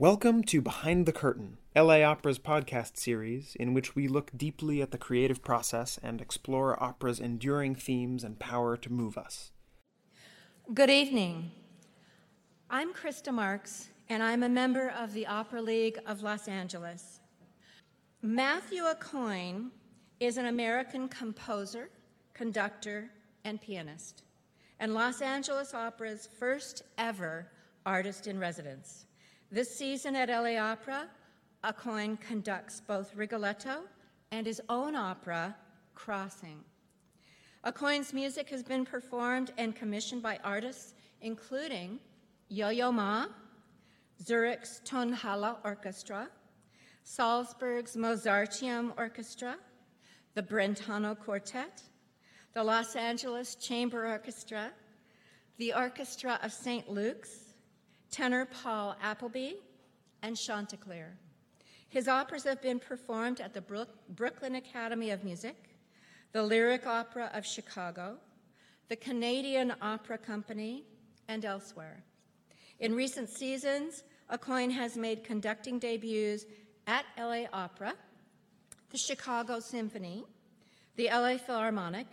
Welcome to Behind the Curtain, LA Opera's podcast series, in which we look deeply at the creative process and explore opera's enduring themes and power to move us. Good evening. I'm Krista Marks, and I'm a member of the Opera League of Los Angeles. Matthew Aucoin is an American composer, conductor, and pianist, and Los Angeles Opera's first ever artist in residence. This season at LA Opera, Aucoin conducts both Rigoletto and his own opera, Crossing. Aucoin's music has been performed and commissioned by artists including Yo-Yo Ma, Zurich's Tonhalle Orchestra, Salzburg's Mozarteum Orchestra, the Brentano Quartet, the Los Angeles Chamber Orchestra, the Orchestra of St. Luke's, tenor Paul Appleby, and Chanticleer. His operas have been performed at the Brook- Brooklyn Academy of Music, the Lyric Opera of Chicago, the Canadian Opera Company, and elsewhere. In recent seasons, Aucoin has made conducting debuts at LA Opera, the Chicago Symphony, the LA Philharmonic,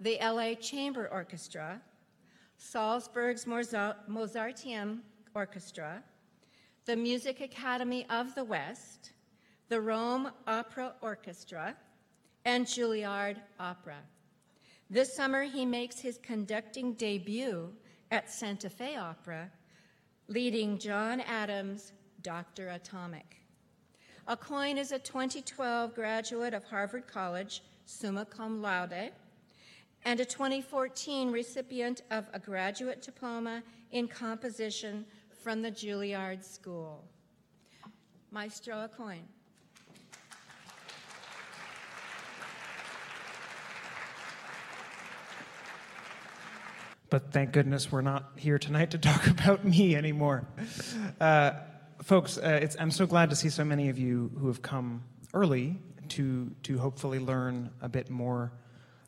the LA Chamber Orchestra, Salzburg's Moza- Mozarteum Orchestra, the Music Academy of the West, the Rome Opera Orchestra, and Juilliard Opera. This summer, he makes his conducting debut at Santa Fe Opera, leading John Adams' Dr. Atomic. Aucoin is a 2012 graduate of Harvard College, summa cum laude, and a 2014 recipient of a graduate diploma in composition from the Juilliard School. Maestro Aucoin. But thank goodness we're not here tonight to talk about me anymore. Uh, folks, uh, I'm so glad to see so many of you who have come early to, to hopefully learn a bit more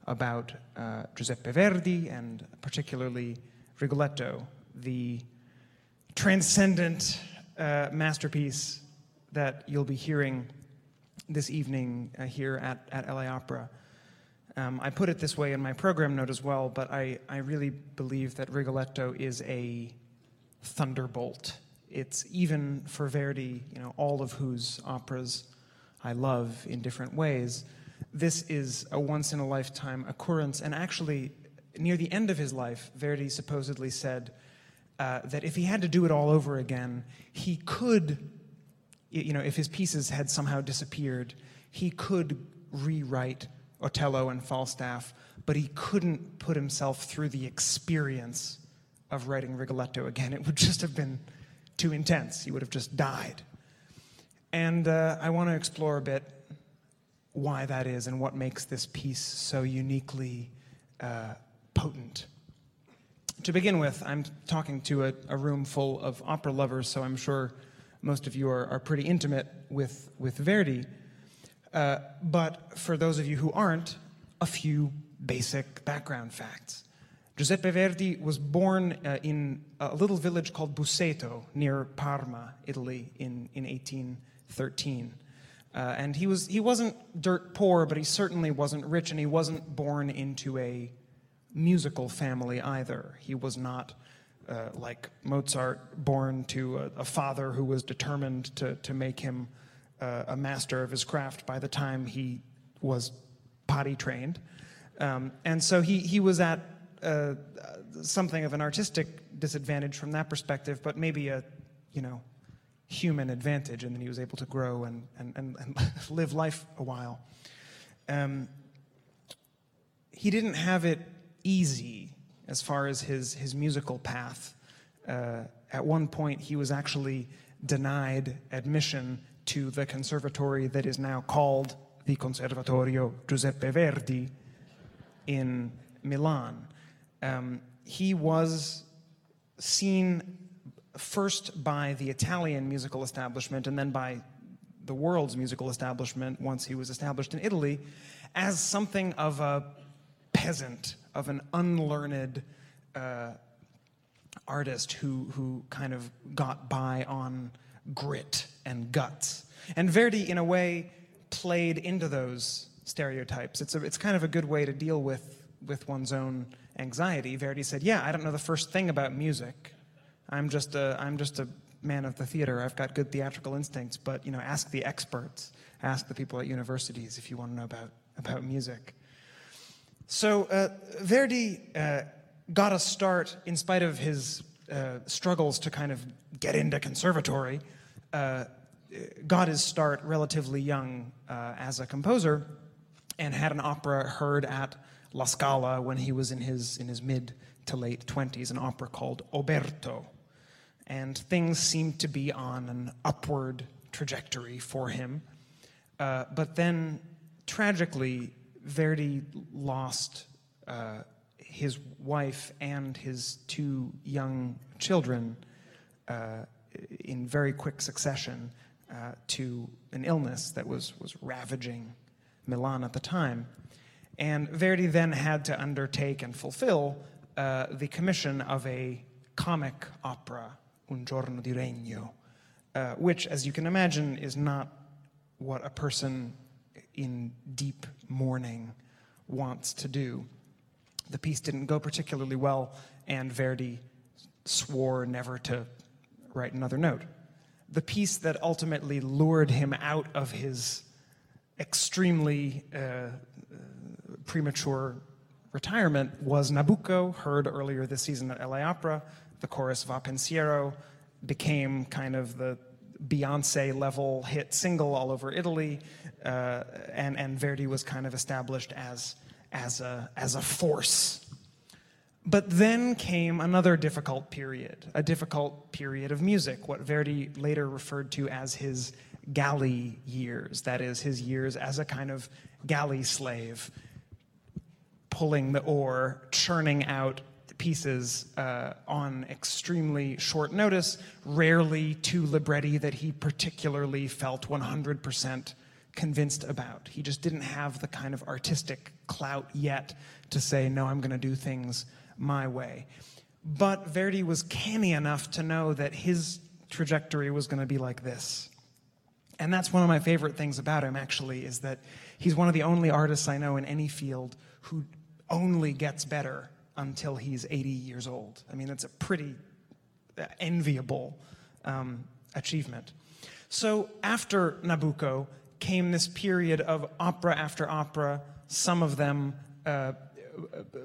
about uh, Giuseppe Verdi and particularly Rigoletto, the transcendent uh, masterpiece that you'll be hearing this evening uh, here at, at LA Opera. Um, I put it this way in my program note as well, but I, I really believe that Rigoletto is a thunderbolt. It's even for Verdi, you know, all of whose operas I love in different ways. This is a once in a lifetime occurrence, and actually, near the end of his life, Verdi supposedly said uh, that if he had to do it all over again, he could, you know, if his pieces had somehow disappeared, he could rewrite Otello and Falstaff, but he couldn't put himself through the experience of writing Rigoletto again. It would just have been too intense. He would have just died. And uh, I want to explore a bit why that is and what makes this piece so uniquely uh, potent. To begin with, I'm talking to a, a, room full of opera lovers, so I'm sure most of you are, are pretty intimate with, with Verdi. Uh, but for those of you who aren't, a few basic background facts. Giuseppe Verdi was born uh, in a little village called Busseto near Parma, Italy, in, in 1813. Uh, and he, was, he wasn't dirt poor, but he certainly wasn't rich, and he wasn't born into a musical family either. He was not, uh, like Mozart, born to a, a, father who was determined to, to make him uh, a master of his craft by the time he was potty trained. Um, and so he, he was at uh, something of an artistic disadvantage from that perspective, but maybe a, you know, human advantage, and then he was able to grow and, and, and, and live life a while. Um, he didn't have it easy as far as his, his musical path. Uh, at one point, he was actually denied admission to the conservatory that is now called the Conservatorio Giuseppe Verdi in Milan. Um, he was seen first by the Italian musical establishment and then by the world's musical establishment once he was established in Italy as something of a peasant, of an unlearned uh, artist who, who kind of got by on grit and guts. And Verdi, in a way, played into those stereotypes. It's, a, it's kind of a good way to deal with, with one's own anxiety. Verdi said, Yeah, I don't know the first thing about music. I'm just a, I'm just a man of the theater. I've got good theatrical instincts, but you know, ask the experts, ask the people at universities if you want to know about, about music. So uh, Verdi uh, got a start in spite of his uh, struggles to kind of get into conservatory. Uh, got his start relatively young uh, as a composer, and had an opera heard at La Scala when he was in his in his mid to late twenties. An opera called Oberto, and things seemed to be on an upward trajectory for him. Uh, but then, tragically, Verdi lost uh, his wife and his two young children uh, in very quick succession uh, to an illness that was, was ravaging Milan at the time. And Verdi then had to undertake and fulfill uh, the commission of a comic opera, Un giorno di regno, uh, which, as you can imagine, is not what a person in deep mourning wants to do. The piece didn't go particularly well, and Verdi swore never to write another note. The piece that ultimately lured him out of his extremely uh, premature retirement was Nabucco, heard earlier this season at LA Opera. The chorus Va Pensiero became kind of the Beyonce level hit single all over Italy, uh, and, and Verdi was kind of established as, as, a, as a force. But then came another difficult period, a difficult period of music, what Verdi later referred to as his galley years, that is, his years as a kind of galley slave, pulling the oar, churning out pieces uh, on extremely short notice, rarely to libretti that he particularly felt 100% convinced about. He just didn't have the kind of artistic clout yet to say, no, I'm going to do things my way. But Verdi was canny enough to know that his trajectory was going to be like this. And that's one of my favorite things about him, actually, is that he's one of the only artists I know in any field who only gets better until he's 80 years old. I mean, that's a pretty uh, enviable um, achievement. So after Nabucco came this period of opera after opera, some of them uh,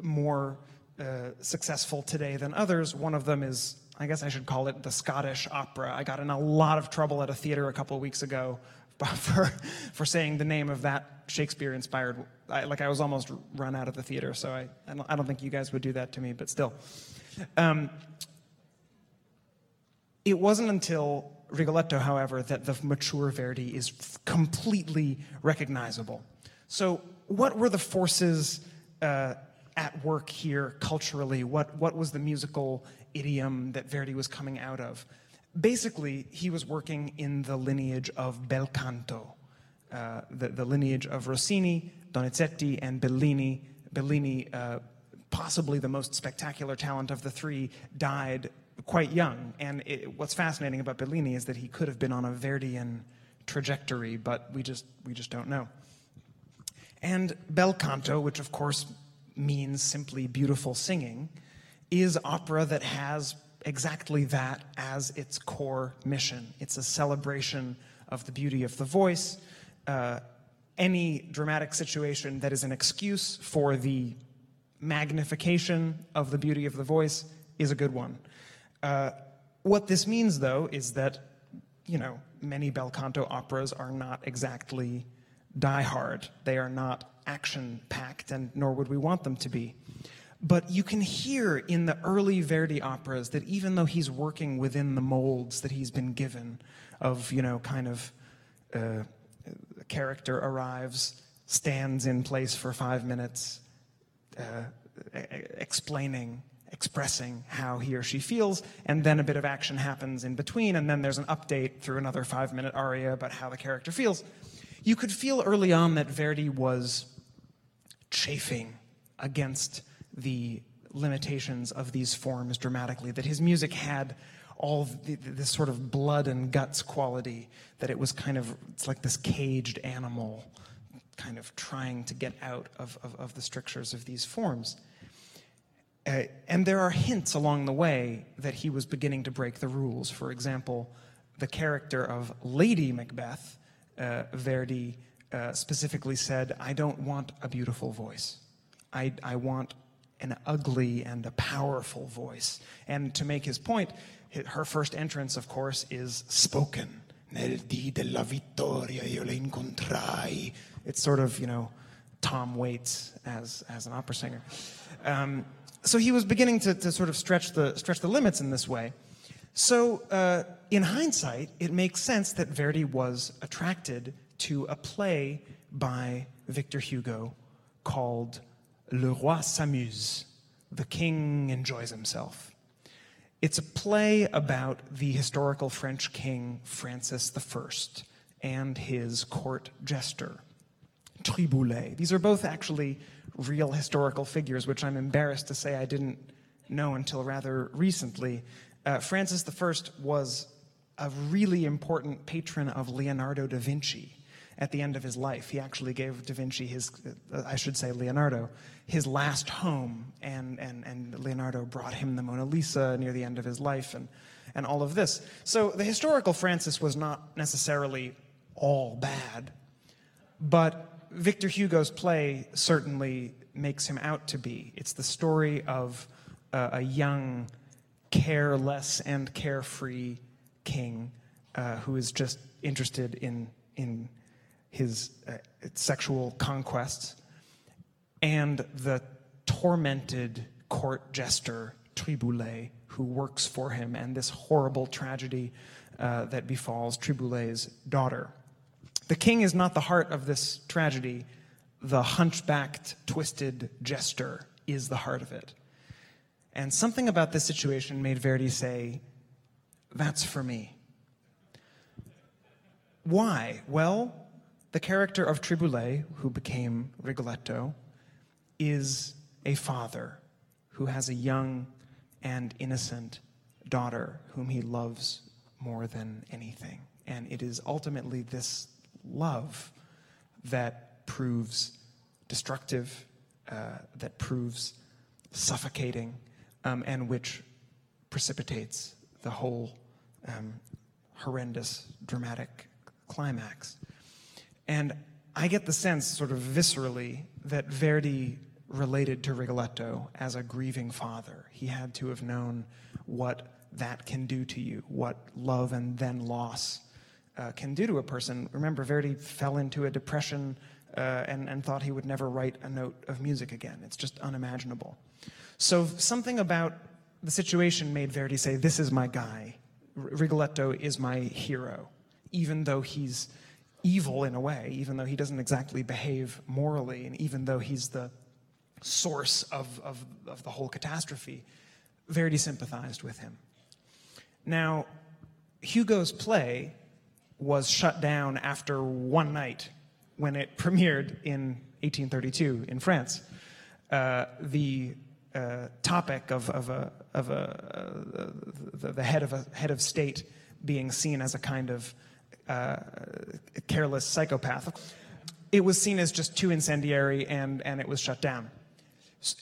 more uh, successful today than others. One of them is, I guess I should call it the Scottish opera. I got in a lot of trouble at a theater a couple of weeks ago for, for saying the name of that Shakespeare inspired. I, like I was almost run out of the theater, so I, I, don't, I don't think you guys would do that to me, but still. Um, it wasn't until Rigoletto, however, that the mature Verdi is completely recognizable. So, what were the forces uh, at work here culturally? What, what was the musical idiom that Verdi was coming out of? basically, he was working in the lineage of bel canto, uh, the, the, lineage of Rossini, Donizetti, and Bellini. Bellini, uh, possibly the most spectacular talent of the three, died quite young. And it, what's fascinating about Bellini is that he could have been on a Verdian trajectory, but we just, we just don't know. And bel canto, which of course means simply beautiful singing, is opera that has exactly that as its core mission. It's a celebration of the beauty of the voice. Uh, any dramatic situation that is an excuse for the magnification of the beauty of the voice is a good one. Uh, what this means, though, is that, you know, many bel canto operas are not exactly die hard. They are not action packed, and nor would we want them to be. But you can hear in the early Verdi operas that even though he's working within the molds that he's been given of, you know, kind of uh, character arrives, stands in place for five minutes, uh, explaining, expressing how he or she feels, and then a bit of action happens in between, and then there's an update through another five minute aria about how the character feels. You could feel early on that Verdi was chafing against the limitations of these forms dramatically, that his music had all the, this sort of blood and guts quality, that it was kind of, it's like this caged animal kind of trying to get out of, of, of the strictures of these forms. Uh, and there are hints along the way that he was beginning to break the rules. For example, the character of Lady Macbeth, uh, Verdi uh, specifically said, I don't want a beautiful voice. I, I want an ugly and a powerful voice. And to make his point, her first entrance, of course, is spoken. Nel di della vittoria io la incontrai. It's sort of, you know, Tom Waits as, as an opera singer. Um, so he was beginning to, to sort of stretch the, stretch the limits in this way. So, uh, in hindsight, it makes sense that Verdi was attracted to a play by Victor Hugo called Le Roi s'amuse, The King Enjoys Himself. It's a play about the historical French king Francis I and his court jester, Triboulet. These are both actually real historical figures, which I'm embarrassed to say I didn't know until rather recently. Uh, Francis I was a really important patron of Leonardo da Vinci at the end of his life. He actually gave Da Vinci his, I should say Leonardo, his last home, and, and, and Leonardo brought him the Mona Lisa near the end of his life and, and all of this. So the historical Francis was not necessarily all bad, but Victor Hugo's play certainly makes him out to be. It's the story of uh, a young, careless, and carefree king uh, who is just interested in, in his uh, sexual conquests, and the tormented court jester Triboulet, who works for him, and this horrible tragedy uh, that befalls Triboulet's daughter. The king is not the heart of this tragedy. The hunchbacked, twisted jester is the heart of it. And something about this situation made Verdi say, That's for me. Why? Well, the character of Triboulet, who became Rigoletto, is a father who has a young and innocent daughter whom he loves more than anything. And it is ultimately this love that proves destructive, uh, that proves suffocating, um, and which precipitates the whole um, horrendous, dramatic climax. And I get the sense, sort of viscerally, that Verdi related to Rigoletto as a grieving father. He had to have known what that can do to you, what love and then loss uh, can do to a person. Remember, Verdi fell into a depression uh, and, and thought he would never write a note of music again. It's just unimaginable. So, something about the situation made Verdi say, This is my guy. Rigoletto is my hero, even though he's evil in a way, even though he doesn't exactly behave morally, and even though he's the source of, of, of the whole catastrophe, Verdi sympathized with him. Now, Hugo's play was shut down after one night when it premiered in 1832 in France. Uh, the uh, topic of, of, a, of a, uh, the, the head of a head of state being seen as a kind of uh, careless psychopath. It was seen as just too incendiary and, and it was shut down.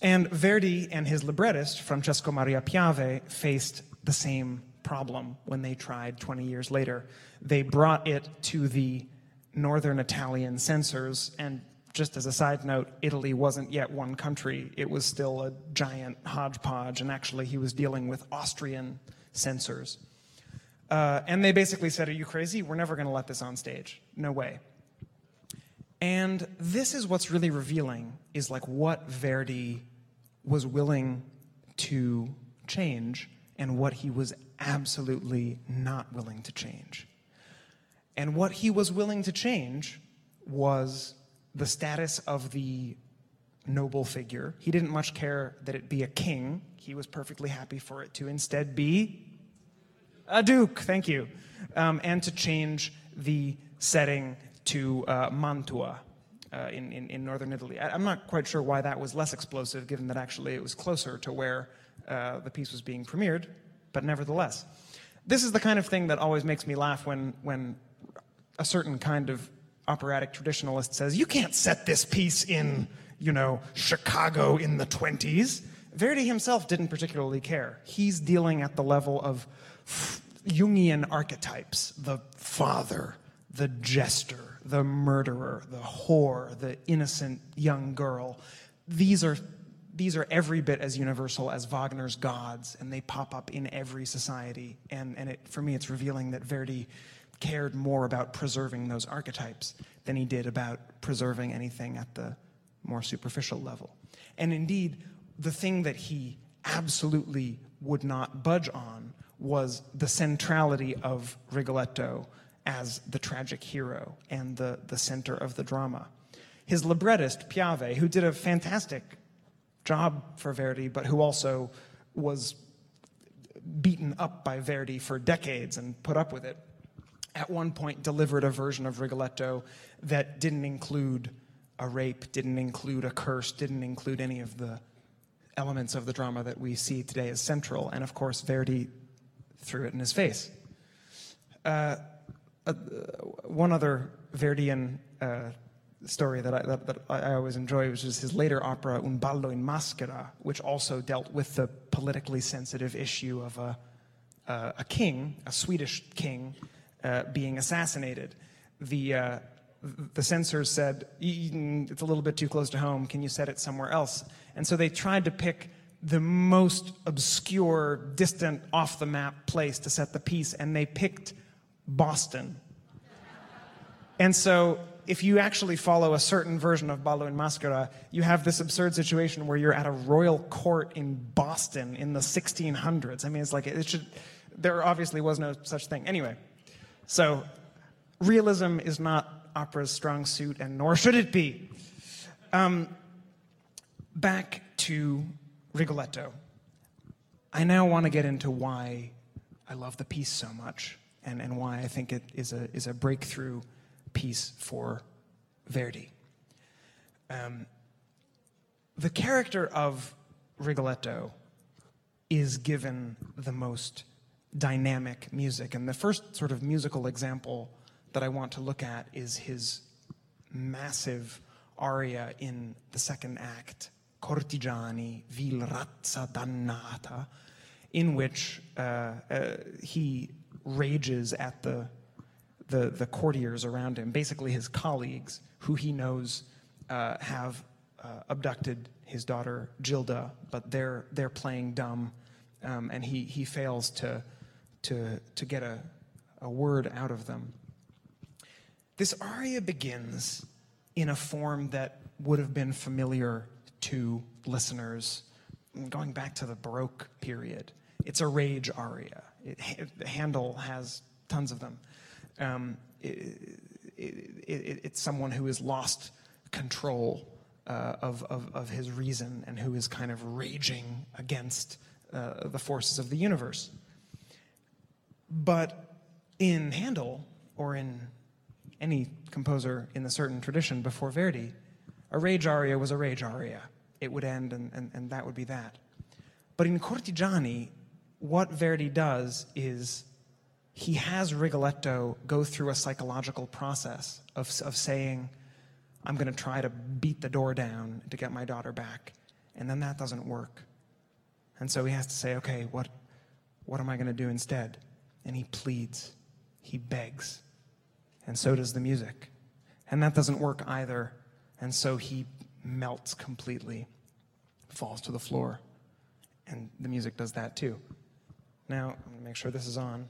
And Verdi and his librettist, Francesco Maria Piave, faced the same problem when they tried 20 years later. They brought it to the northern Italian censors, and just as a side note, Italy wasn't yet one country. It was still a giant hodgepodge, and actually, he was dealing with Austrian censors. Uh, and they basically said, Are you crazy? We're never going to let this on stage. No way. And this is what's really revealing is like what Verdi was willing to change and what he was absolutely not willing to change. And what he was willing to change was the status of the noble figure. He didn't much care that it be a king. He was perfectly happy for it to instead be a duke, thank you. Um, and to change the setting to uh, Mantua uh, in, in, in, northern Italy. I, am not quite sure why that was less explosive, given that actually it was closer to where uh, the piece was being premiered, but nevertheless. this is the kind of thing that always makes me laugh when, when a certain kind of operatic traditionalist says, you can't set this piece in, you know, Chicago in the 20s. Verdi himself didn't particularly care. He's dealing at the level of Jungian archetypes the father, the jester, the murderer, the whore, the innocent young girl. These are, these are every bit as universal as Wagner's gods, and they pop up in every society. And, and it, for me, it's revealing that Verdi cared more about preserving those archetypes than he did about preserving anything at the more superficial level. And indeed, the thing that he absolutely would not budge on was the centrality of Rigoletto as the tragic hero and the, the center of the drama. His librettist, Piave, who did a fantastic job for Verdi, but who also was beaten up by Verdi for decades and put up with it, at one point delivered a version of Rigoletto that didn't include a rape, didn't include a curse, didn't include any of the elements of the drama that we see today as central. And of course, Verdi threw it in his face. Uh, uh, one other Verdian uh, story that I, that, that I always enjoy was just his later opera Un ballo in maschera, which also dealt with the politically sensitive issue of a, uh, a king, a Swedish king, uh, being assassinated. The, uh, the censors said, it's a little bit too close to home, can you set it somewhere else? And so they tried to pick the most obscure, distant, off the map place to set the piece, and they picked Boston. and so, if you actually follow a certain version of Ballo in Maschera, you have this absurd situation where you're at a royal court in Boston in the 1600s. I mean, it's like, it should, there obviously was no such thing. Anyway, so realism is not opera's strong suit, and nor should it be. Um, back to Rigoletto. I now want to get into why I love the piece so much and, and why I think it is a, is a breakthrough piece for Verdi. Um, the character of Rigoletto is given the most dynamic music. And the first sort of musical example that I want to look at is his massive aria in the second act Cortigiani, Vil razza dannata, in which uh, uh, he rages at the, the, the, courtiers around him, basically his colleagues, who he knows uh, have uh, abducted his daughter Gilda, but they're, they're playing dumb, um, and he, he fails to, to, to get a, a word out of them. This aria begins in a form that would have been familiar to listeners going back to the Baroque period. It's a rage aria. It, Handel has tons of them. Um, it, it, it's someone who has lost control uh, of, of, of, his reason and who is kind of raging against uh, the forces of the universe. But in Handel, or in any composer in a certain tradition before Verdi, a rage aria was a rage aria. It would end, and, and, and that would be that. But in Cortigiani, what Verdi does is he has Rigoletto go through a psychological process of, of saying, I'm going to try to beat the door down to get my daughter back. And then that doesn't work. And so he has to say, okay, what, what am I going to do instead? And he pleads, he begs. And so does the music. And that doesn't work either. And so he melts completely, falls to the floor. And the music does that too. Now, I'm to make sure this is on.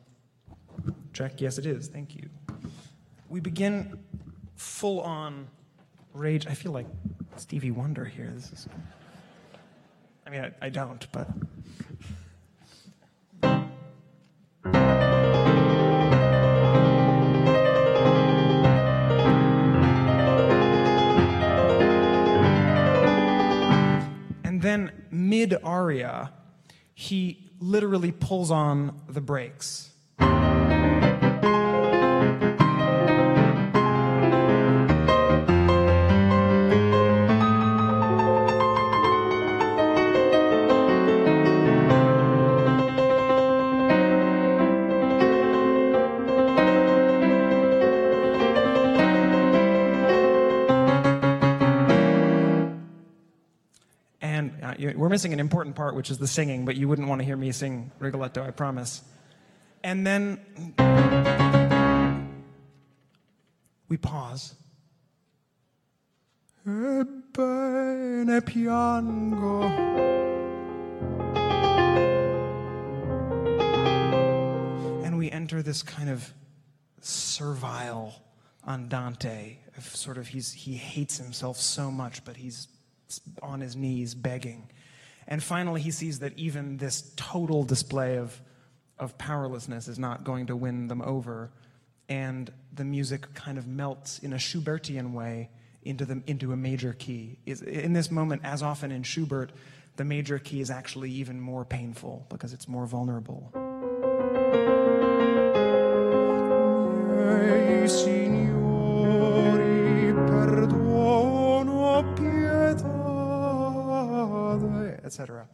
Check. Yes, it is. Thank you. We begin full on rage. I feel like Stevie Wonder here. This is. I mean, I, I don't, but. Then mid aria, he literally pulls on the brakes. Missing an important part, which is the singing, but you wouldn't want to hear me sing Rigoletto, I promise. And then we pause. Piango. And we enter this kind of servile andante of sort of he's he hates himself so much, but he's on his knees begging. And finally he sees that even this total display of of powerlessness is not going to win them over. And the music kind of melts in a Schubertian way into, the, into a major key. In this moment, as often in Schubert, the major key is actually even more painful because it's more vulnerable. Etc.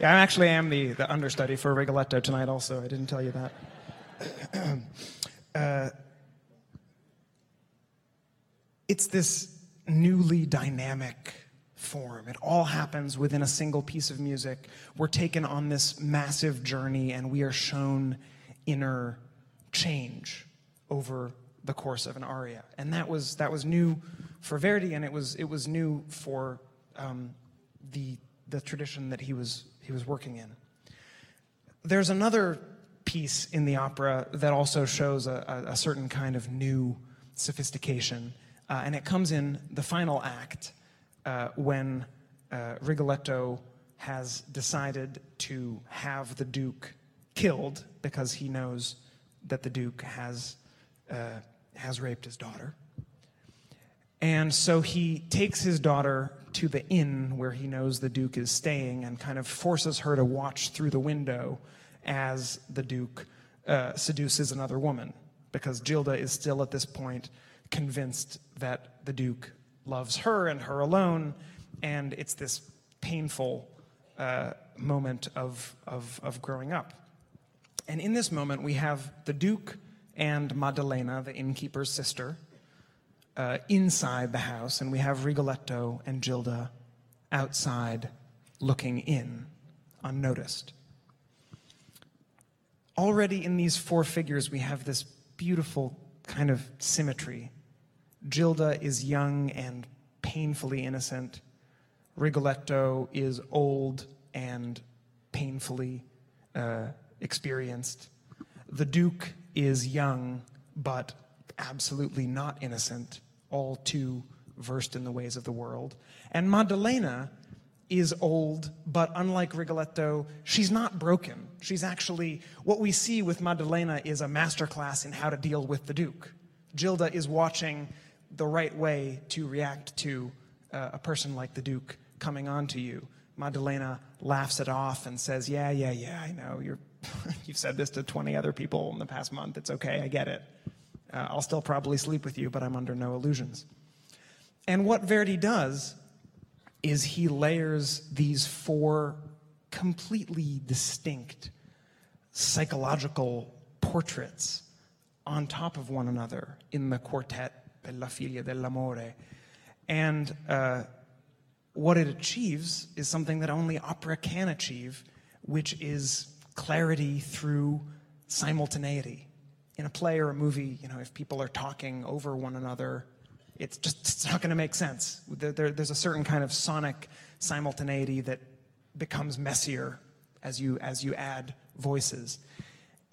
Yeah, I actually am the, the understudy for Rigoletto tonight, also. I didn't tell you that. uh, it's this newly dynamic form. It all happens within a single piece of music. We're taken on this massive journey and we are shown inner change over the course of an aria. And that was, that was new for Verdi and it was, it was new for um, the, the tradition that he was he was working in. There's another piece in the opera that also shows a, a, certain kind of new sophistication, uh, and it comes in the final act uh, when uh, Rigoletto has decided to have the Duke killed because he knows that the Duke has, uh, has raped his daughter. And so he takes his daughter to the inn where he knows the Duke is staying and kind of forces her to watch through the window as the Duke uh, seduces another woman. Because Gilda is still at this point convinced that the Duke loves her and her alone, and it's this painful uh, moment of, of, of growing up. And in this moment, we have the Duke and Maddalena, the innkeeper's sister, uh, inside the house, and we have Rigoletto and Gilda outside looking in, unnoticed. Already in these four figures, we have this beautiful kind of symmetry. Gilda is young and painfully innocent. Rigoletto is old and painfully uh, experienced. The Duke is young but absolutely not innocent all too versed in the ways of the world. And Maddalena is old, but unlike Rigoletto, she's not broken. She's actually, what we see with Maddalena is a masterclass in how to deal with the Duke. Gilda is watching the right way to react to uh, a person like the Duke coming on to you. Maddalena laughs it off and says, Yeah, yeah, yeah, I know. You're, you've said this to 20 other people in the past month. It's okay, I get it. Uh, I'll still probably sleep with you, but I'm under no illusions. And what Verdi does is he layers these four completely distinct psychological portraits on top of one another in the quartet Bella figlia dell'amore. And uh, what it achieves is something that only opera can achieve, which is clarity through simultaneity in a play or a movie, you know, if people are talking over one another, it's just it's not going to make sense. There, there, there's a certain kind of sonic simultaneity that becomes messier as you as you add voices.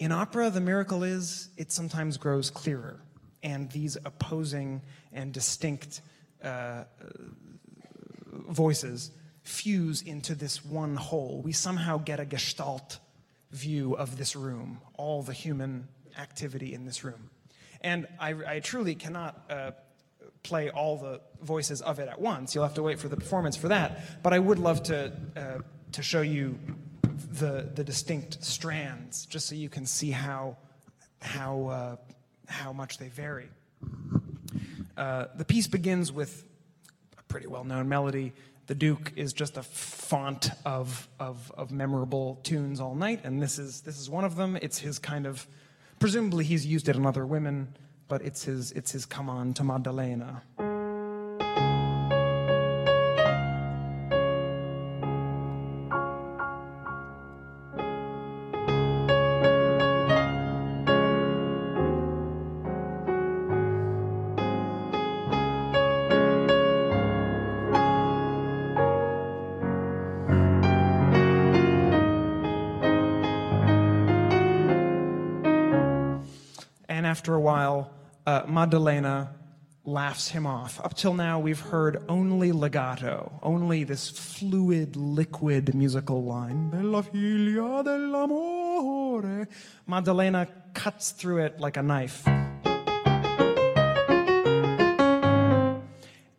In opera, the miracle is it sometimes grows clearer, and these opposing and distinct uh, voices fuse into this one whole. We somehow get a gestalt view of this room, all the human activity in this room. And I, I truly cannot uh, play all the voices of it at once. You'll have to wait for the performance for that. But I would love to, uh, to show you the, the distinct strands, just so you can see how, how, uh, how much they vary. Uh, the piece begins with pretty well known melody. The Duke is just a font of, of, of memorable tunes all night, and this is, this is one of them. It's his kind of Presumably, he's used it on other women, but it's his, it's his come on to Maddalena. After a while, uh, Maddalena laughs him off. Up till now, we've heard only legato, only this fluid, liquid musical line. Bella figlia dell'amore. Maddalena cuts through it like a knife.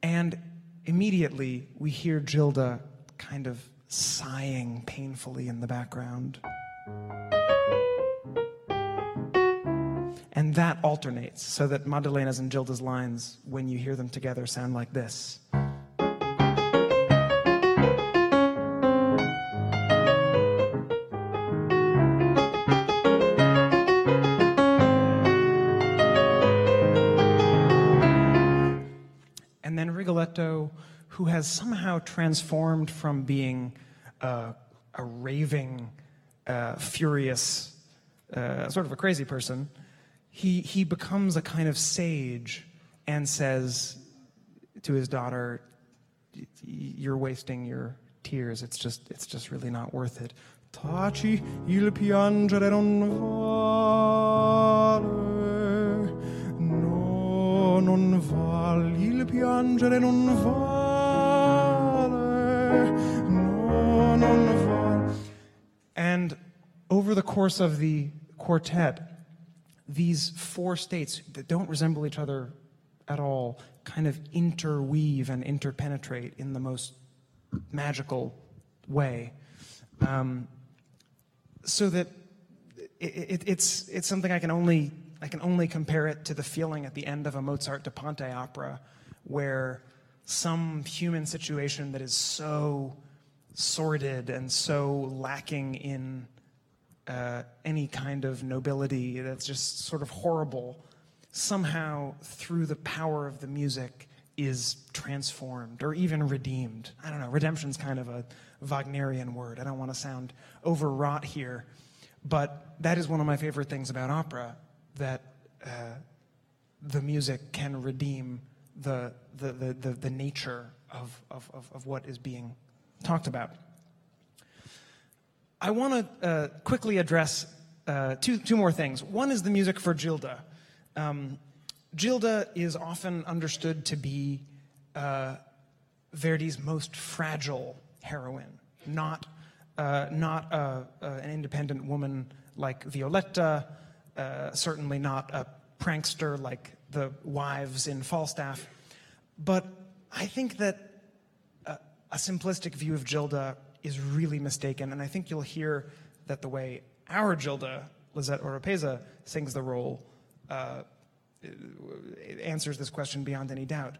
And immediately, we hear Gilda kind of sighing painfully in the background. That alternates so that Maddalena's and Gilda's lines, when you hear them together, sound like this. And then Rigoletto, who has somehow transformed from being uh, a raving, uh, furious, uh, sort of a crazy person, he, he becomes a kind of sage and says to his daughter, You're wasting your tears. It's just, it's just really not worth it. Taci il piangere non vale. No, non val il piangere non vale. No, non val. And over the course of the quartet, these four states that don't resemble each other at all kind of interweave and interpenetrate in the most magical way. Um, so that it, it, it's, it's something I can only I can only compare it to the feeling at the end of a Mozart da Ponte opera, where some human situation that is so sordid and so lacking in uh, any kind of nobility that's just sort of horrible, somehow through the power of the music is transformed or even redeemed. I don't know, redemption's kind of a Wagnerian word. I don't want to sound overwrought here, but that is one of my favorite things about opera that uh, the music can redeem the, the, the, the, the nature of, of, of, of what is being talked about. I want to uh, quickly address uh, two, two more things. One is the music for Gilda. Um, Gilda is often understood to be uh, Verdi's most fragile heroine, not, uh, not uh, uh, an independent woman like Violetta, certainly not a prankster like the wives in Falstaff. But I think that a, a simplistic view of Gilda is really mistaken, and I think you'll hear that the way our Gilda, Lisette Oropesa, sings the role uh, answers this question beyond any doubt.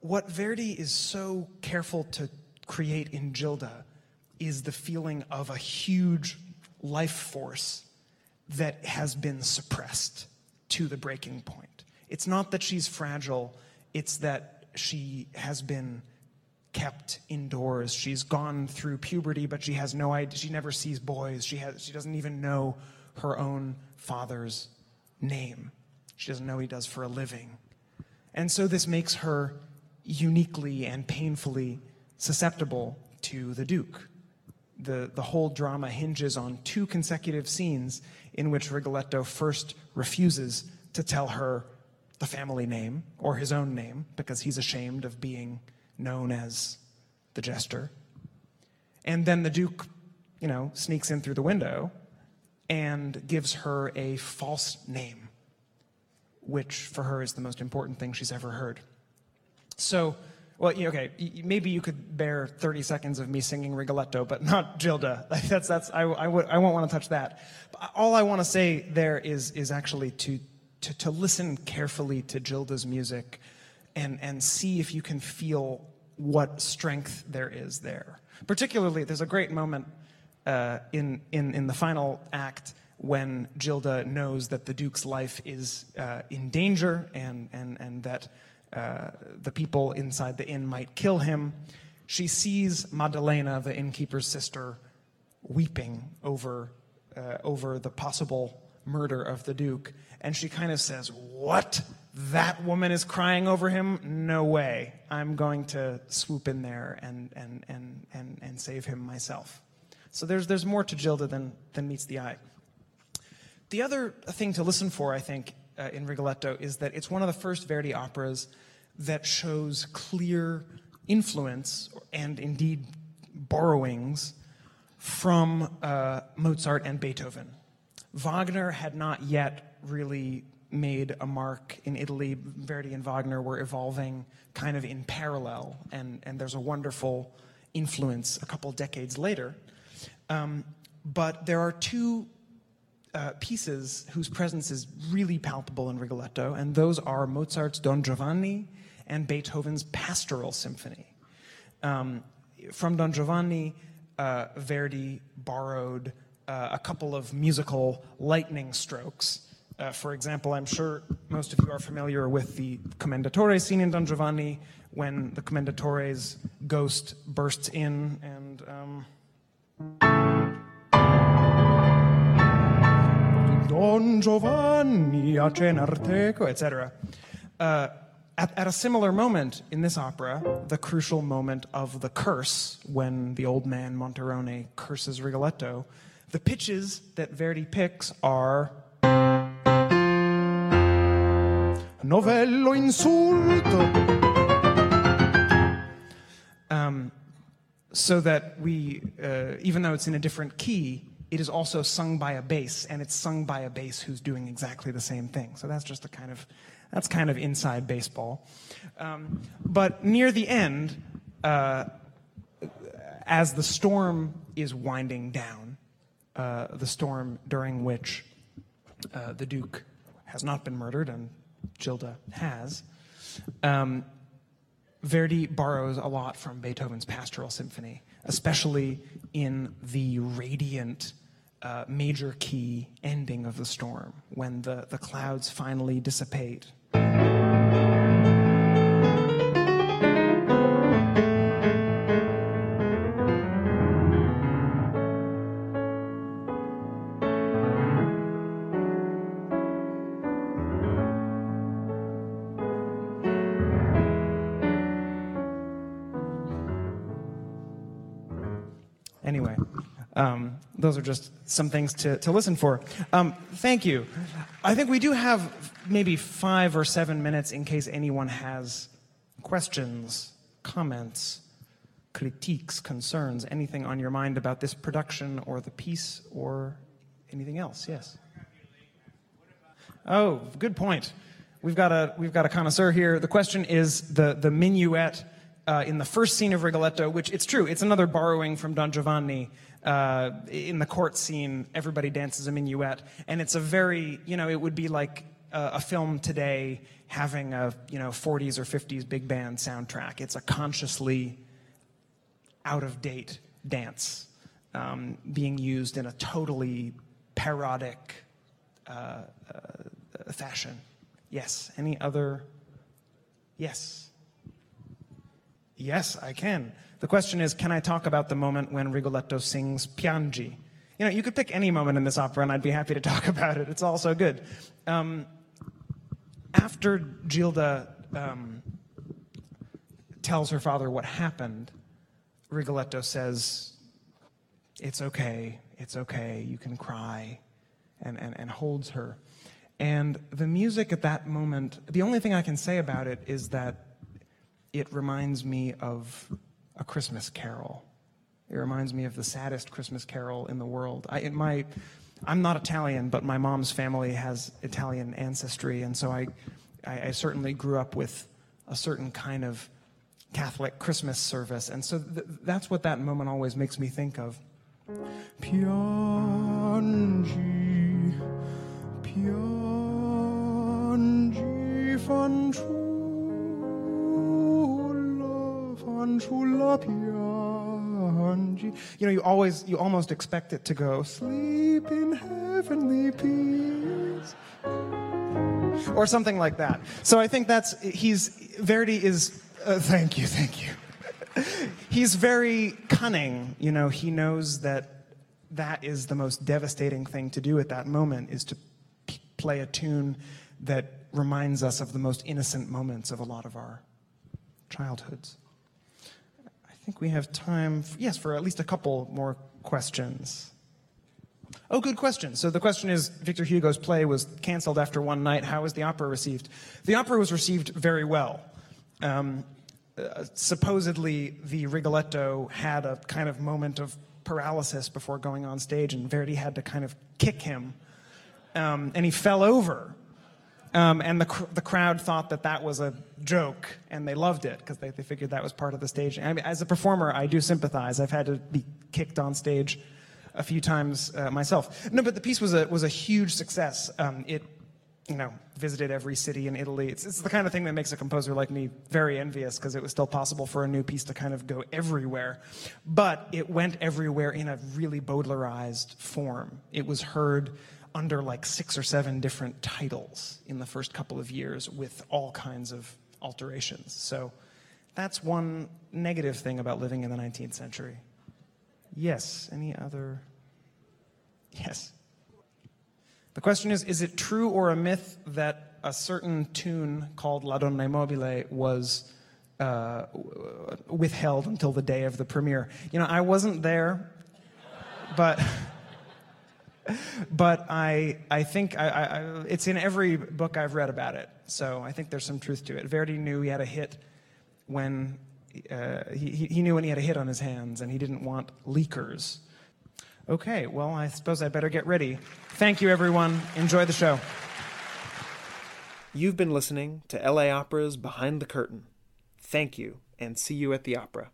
What Verdi is so careful to create in Gilda is the feeling of a huge life force that has been suppressed to the breaking point. It's not that she's fragile, it's that she has been kept indoors. She's gone through puberty, but she has no idea. She never sees boys. She, has, she doesn't even know her own father's name. She doesn't know he does for a living. And so this makes her uniquely and painfully susceptible to the Duke. The, the whole drama hinges on two consecutive scenes in which Rigoletto first refuses to tell her the family name or his own name because he's ashamed of being known as the jester. And then the Duke, you know, sneaks in through the window and gives her a false name, which for her is the most important thing she's ever heard. So, well, okay, maybe you could bear 30 seconds of me singing Rigoletto, but not Gilda. That's, that's, I, I, won't want to touch that. Uh, all I want to say there is, is actually to, to, to listen carefully to Gilda's music and, and see if you can feel what strength there is there. Particularly, there's a great moment uh, in, in, in the final act when Gilda knows that the Duke's life is uh, in danger and, and, and that uh, the people inside the inn might kill him, she sees Maddalena, the innkeeper's sister, weeping over, uh, over the possible murder of the Duke. And she kind of says, What? That woman is crying over him? No way. I'm going to swoop in there and, and, and, and, and save him myself. So there's, there's more to Gilda than, than meets the eye. The other thing to listen for, I think, uh, in Rigoletto is that it's one of the first Verdi operas that shows clear influence and indeed borrowings from uh, Mozart and Beethoven. Wagner had not yet really made a mark in Italy. Verdi and Wagner were evolving kind of in parallel, and, and there's a wonderful influence a couple decades later. Um, but there are two uh, pieces whose presence is really palpable in Rigoletto, and those are Mozart's Don Giovanni and Beethoven's Pastoral Symphony. Um, from Don Giovanni, uh, Verdi borrowed uh, a couple of musical lightning strokes. Uh, for example, I'm sure most of you are familiar with the Commendatore scene in Don Giovanni when the Commendatore's ghost bursts in and. Um, Don Giovanni a cenar teco, etc. Uh, at, at, a similar moment in this opera, the crucial moment of the curse, when the old man Monterone curses Rigoletto, the pitches that Verdi picks are novello insulto. Um, so that we, uh, even though it's in a different key, it is also sung by a bass, and it's sung by a bass who's doing exactly the same thing. So that's just a kind of, that's kind of inside baseball. Um, but near the end, uh, as the storm is winding down, uh, the storm during which uh, the Duke has not been murdered and Gilda has, um, Verdi borrows a lot from Beethoven's Pastoral Symphony, especially in the radiant uh, major key ending of the storm when the, the clouds finally dissipate. Those are just some things to, to listen for. Um, thank you. I think we do have maybe five or seven minutes in case anyone has questions, comments, critiques, concerns, anything on your mind about this production or the piece or anything else. Yes. Oh, good point. We've got a we've got a connoisseur here. The question is the the minuet uh, in the first scene of Rigoletto, which it's true, it's another borrowing from Don Giovanni. Uh, in the court scene, everybody dances a minuet, and it's a very, you know, it would be like a, a film today having a, you know, 40s or 50s big band soundtrack. It's a consciously out of date dance um, being used in a totally parodic uh, uh, fashion. Yes. Any other? Yes. Yes, I can. The question is, can I talk about the moment when Rigoletto sings Piangi? You know, you could pick any moment in this opera, and I'd be happy to talk about it. It's all so good. Um, after Gilda um, tells her father what happened, Rigoletto says, It's okay, it's okay, you can cry, and, and, and holds her. And the music at that moment, the only thing I can say about it is that it reminds me of a Christmas carol. It reminds me of the saddest Christmas carol in the world. I, my, I'm not Italian, but my mom's family has Italian ancestry, and so I, I, I certainly grew up with a certain kind of Catholic Christmas service, and so th- that's what that moment always makes me think of. Piangi, piangi, fanciulla, fanciulla piangi. You know, you always, you almost expect it to go, sleep in heavenly peace. Or something like that. So I think that's, he's, Verdi is, uh, thank you, thank you. he's very cunning. You know, he knows that that is the most devastating thing to do at that moment is to p- play a tune that reminds us of the most innocent moments of a lot of our childhoods. Think we have time, yes, for at least a couple more questions. Oh, good question. So the question is Victor Hugo's play was canceled after one night. How was the opera received? The opera was received very well. Um, uh, supposedly, the Rigoletto had a kind of moment of paralysis before going on stage, and Verdi had to kind of kick him. Um, and he fell over. Um, and the, cr- the crowd thought that that was a joke, and they loved it because they, they figured that was part of the stage. I mean, as a performer, I do sympathize. I've had to be kicked on stage a few times uh, myself. No, but the piece was a, was a huge success. Um, it you know, visited every city in Italy. It's, it's the kind of thing that makes a composer like me very envious because it was still possible for a new piece to kind of go everywhere. But it went everywhere in a really bowdlerized form. It was heard under like six or seven different titles in the first couple of years with all kinds of alterations. So that's one negative thing about living in the 19th century. Yes, any other? Yes. The question is Is it true or a myth that a certain tune called La Donna Mobile was uh, withheld until the day of the premiere? You know, I wasn't there, but. But I, I think I, I, it's in every book I've read about it, so I think there's some truth to it. Verdi knew he had a hit when uh, he, he knew when he had a hit on his hands, and he didn't want leakers. Okay, well, I suppose I better get ready. Thank you, everyone. Enjoy the show. You've been listening to LA Opera's Behind the Curtain. Thank you, and see you at the opera.